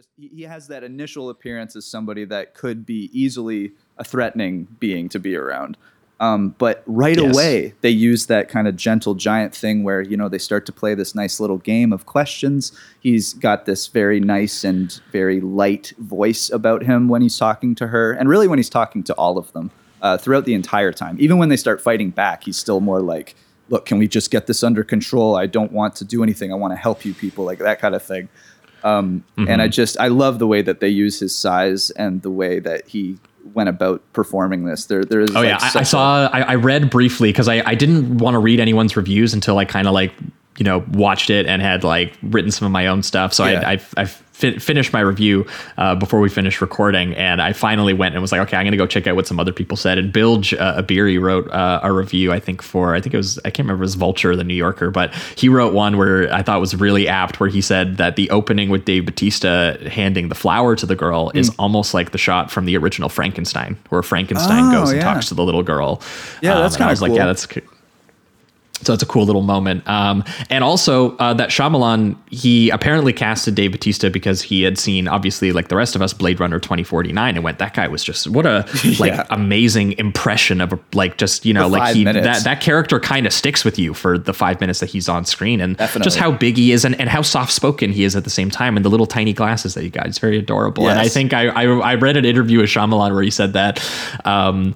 just he he has that initial appearance as somebody that could be easily a threatening being to be around. Um, but right Yes. away, they use that kind of gentle giant thing where you know they start to play this nice little game of questions. He's got this very nice and very light voice about him when he's talking to her, and really when he's talking to all of them uh, throughout the entire time. Even when they start fighting back, he's still more like, "Look, can we just get this under control? I don't want to do anything. I want to help you people," like that kind of thing. Um, And I just I love the way that they use his size and the way that he went about performing this. There, there is. Oh yeah, I, I saw. I, I read briefly because I, I didn't want to read anyone's reviews until I kind of like you know watched it and had like written some of my own stuff. So Yeah. I I, I fi- finished my review uh, before we finished recording, and I finally went and was like, okay, I'm gonna go check out what some other people said. And Bilge uh, Ebiri wrote uh, a review, I think for I think it was I can't remember it was Vulture the New Yorker, but he wrote one where I thought was really apt, where he said that the opening with Dave Batista handing the flower to the girl is almost like the shot from the original Frankenstein, where Frankenstein Oh, goes and yeah. talks to the little girl. Yeah, that's kinda was like, yeah, that's. So it's a cool little moment. Um, and also uh, that Shyamalan, he apparently casted Dave Batista because he had seen, obviously, like the rest of us, Blade Runner 2049 and went, that guy was just, what a like Yeah. amazing impression of a, like, just, you know, For like he, minutes. that, that character kind of sticks with you for the five minutes that he's on screen and Definitely. just how big he is and, and how soft spoken he is at the same time and the little tiny glasses that he got. It's very adorable. And I think I, I, I read an interview with Shyamalan where he said that, um,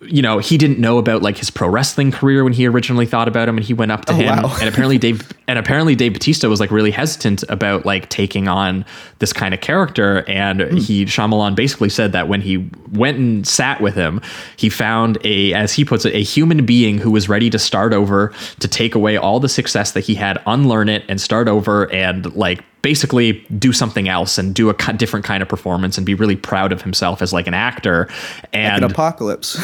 you know, he didn't know about like his pro wrestling career when he originally thought about him, and he went up to oh, him, wow. and apparently Dave and apparently Dave Batista was like really hesitant about like taking on this kind of character, and hmm. he Shyamalan basically said that when he went and sat with him, he found a, as he puts it, a human being who was ready to start over, to take away all the success that he had, unlearn it, and start over, and like basically do something else and do a different kind of performance and be really proud of himself as like an actor and an apocalypse.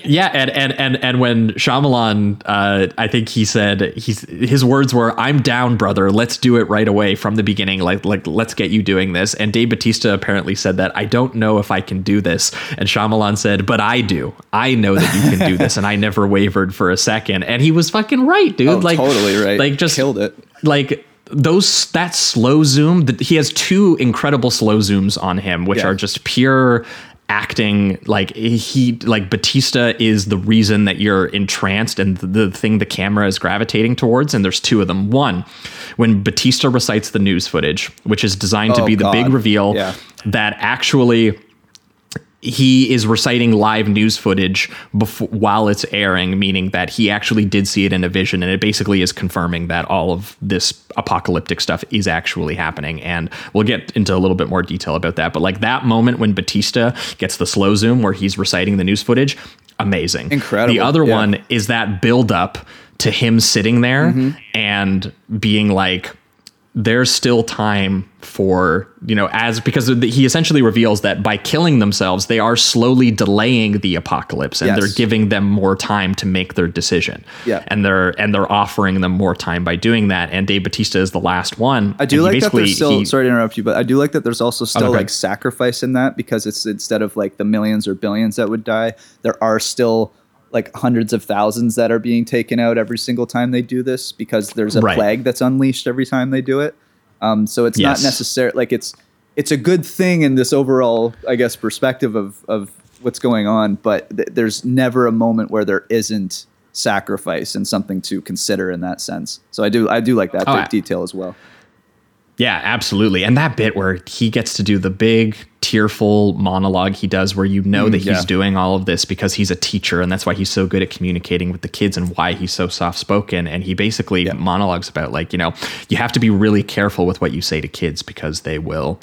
yeah, and and and and when Shyamalan, uh, I think he said he's his words were, "I'm down, brother. Let's do it right away from the beginning. Like like let's get you doing this." And Dave Batista apparently said that I don't know if I can do this, and Shyamalan said, "But I do. I know that you can do this." And I never wavered for a second, and he was fucking right, dude. Oh, like totally right. Like just Killed it. Like those that slow zoom. That he has two incredible slow zooms on him, which Yeah. are just pure acting like he like Batista is the reason that you're entranced and the, the thing the camera is gravitating towards and there's two of them one when Batista recites the news footage which is designed to Oh, be the big reveal Yeah. that actually he is reciting live news footage before, while it's airing, meaning that he actually did see it in a vision, and it basically is confirming that all of this apocalyptic stuff is actually happening. And we'll get into a little bit more detail about that. But like that moment when Batista gets the slow zoom where he's reciting the news footage, amazing, Incredible, The other yeah. one is that build up to him sitting there Mm-hmm. and being like there's still time for you know as because he essentially reveals that by killing themselves they are slowly delaying the apocalypse and Yes. they're giving them more time to make their decision Yeah. and they're and they're offering them more time by doing that and Dave Batista is the last one I do like that there's still. he- sorry to interrupt you, but I do like that there's also still ahead. like sacrifice in that because it's instead of like the millions or billions that would die, there are still like hundreds of thousands that are being taken out every single time they do this because there's a Right. plague that's unleashed every time they do it. Um, so it's Yes. not necessary like it's it's a good thing in this overall, I guess, perspective of of what's going on. But th- there's never a moment where there isn't sacrifice and something to consider in that sense. So I do I do like that Oh, I- detail as well. Yeah, absolutely. And that bit where he gets to do the big tearful monologue he does where you know that he's yeah. doing all of this because he's a teacher and that's why he's so good at communicating with the kids and why he's so soft spoken and he basically monologues about like, you know, you have to be really careful with what you say to kids because they will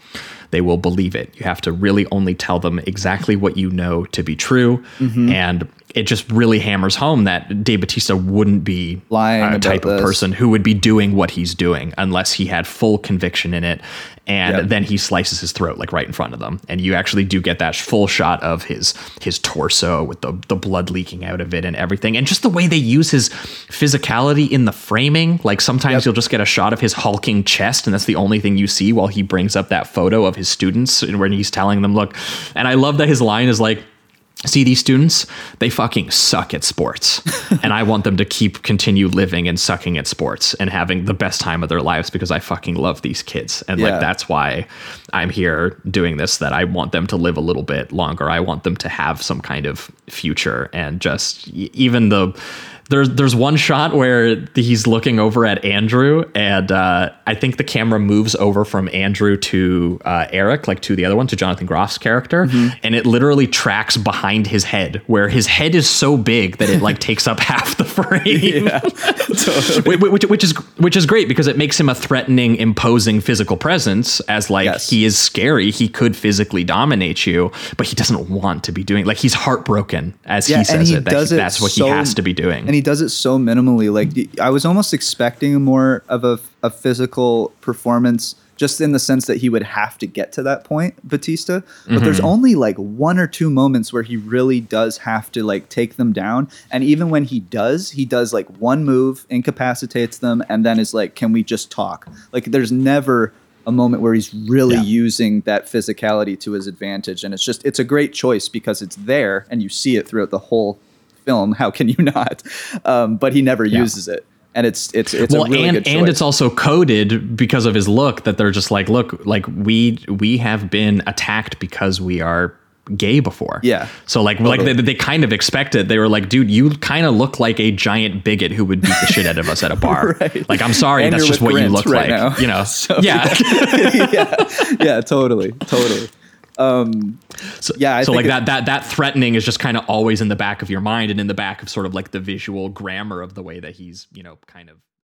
they will believe it. You have to really only tell them exactly what you know to be true Mm-hmm. and it just really hammers home that Dave Batista wouldn't be Lying a type of this. person who would be doing what he's doing unless he had full conviction in it and Yep. then he slices his throat like right in front of them Um, and you actually do get that full shot of his his torso with the the blood leaking out of it and everything. And just the way they use his physicality in the framing like sometimes you'll just get a shot of his hulking chest and that's the only thing you see while he brings up that photo of his students and when he's telling them look and I love that his line is like see these students? They fucking suck at sports. And i want them to keep continue living and sucking at sports and having the best time of their lives because i fucking love these kids. And Yeah. like that's why i'm here doing this that i want them to live a little bit longer. I want them to have some kind of future and just even the there's there's one shot where he's looking over at Andrew, and uh, I think the camera moves over from Andrew to uh, Eric, like to the other one, to Jonathan Groff's character, and it literally tracks behind his head, where his head is so big that it like takes up half the frame. Whi- whi- which, which is which is great because it makes him a threatening, imposing physical presence. As like Yes. he is scary, he could physically dominate you, but he doesn't want to be doing. Like he's heartbroken as Yeah, he says he it. That he- that's what so- he has to be doing. He does it so minimally. Like I was almost expecting more of a, a physical performance, just in the sense that he would have to get to that point, Batista. But there's mm-hmm. only like one or two moments where he really does have to like take them down. And even when he does, he does like one move, incapacitates them, and then is like, "Can we just talk?" Like there's never a moment where he's really Yeah. using that physicality to his advantage and it's just it's a great choice because it's there and you see it throughout the whole film how can you not um, but he never uses it and it's it's it's well, a really and and it's also coded because of his look that they're just like, look, like we we have been attacked because we are gay before. Yeah. So like like they, they kind of expected. They were like, dude, you kind of look like a giant bigot who would beat the shit out of us at a bar. Right. Like I'm sorry, And that's just what you look right like. now. You know. So- yeah. yeah yeah totally totally um So, Yeah, I so like that that that threatening is just kind of always in the back of your mind and in the back of sort of like the visual grammar of the way that he's you know kind of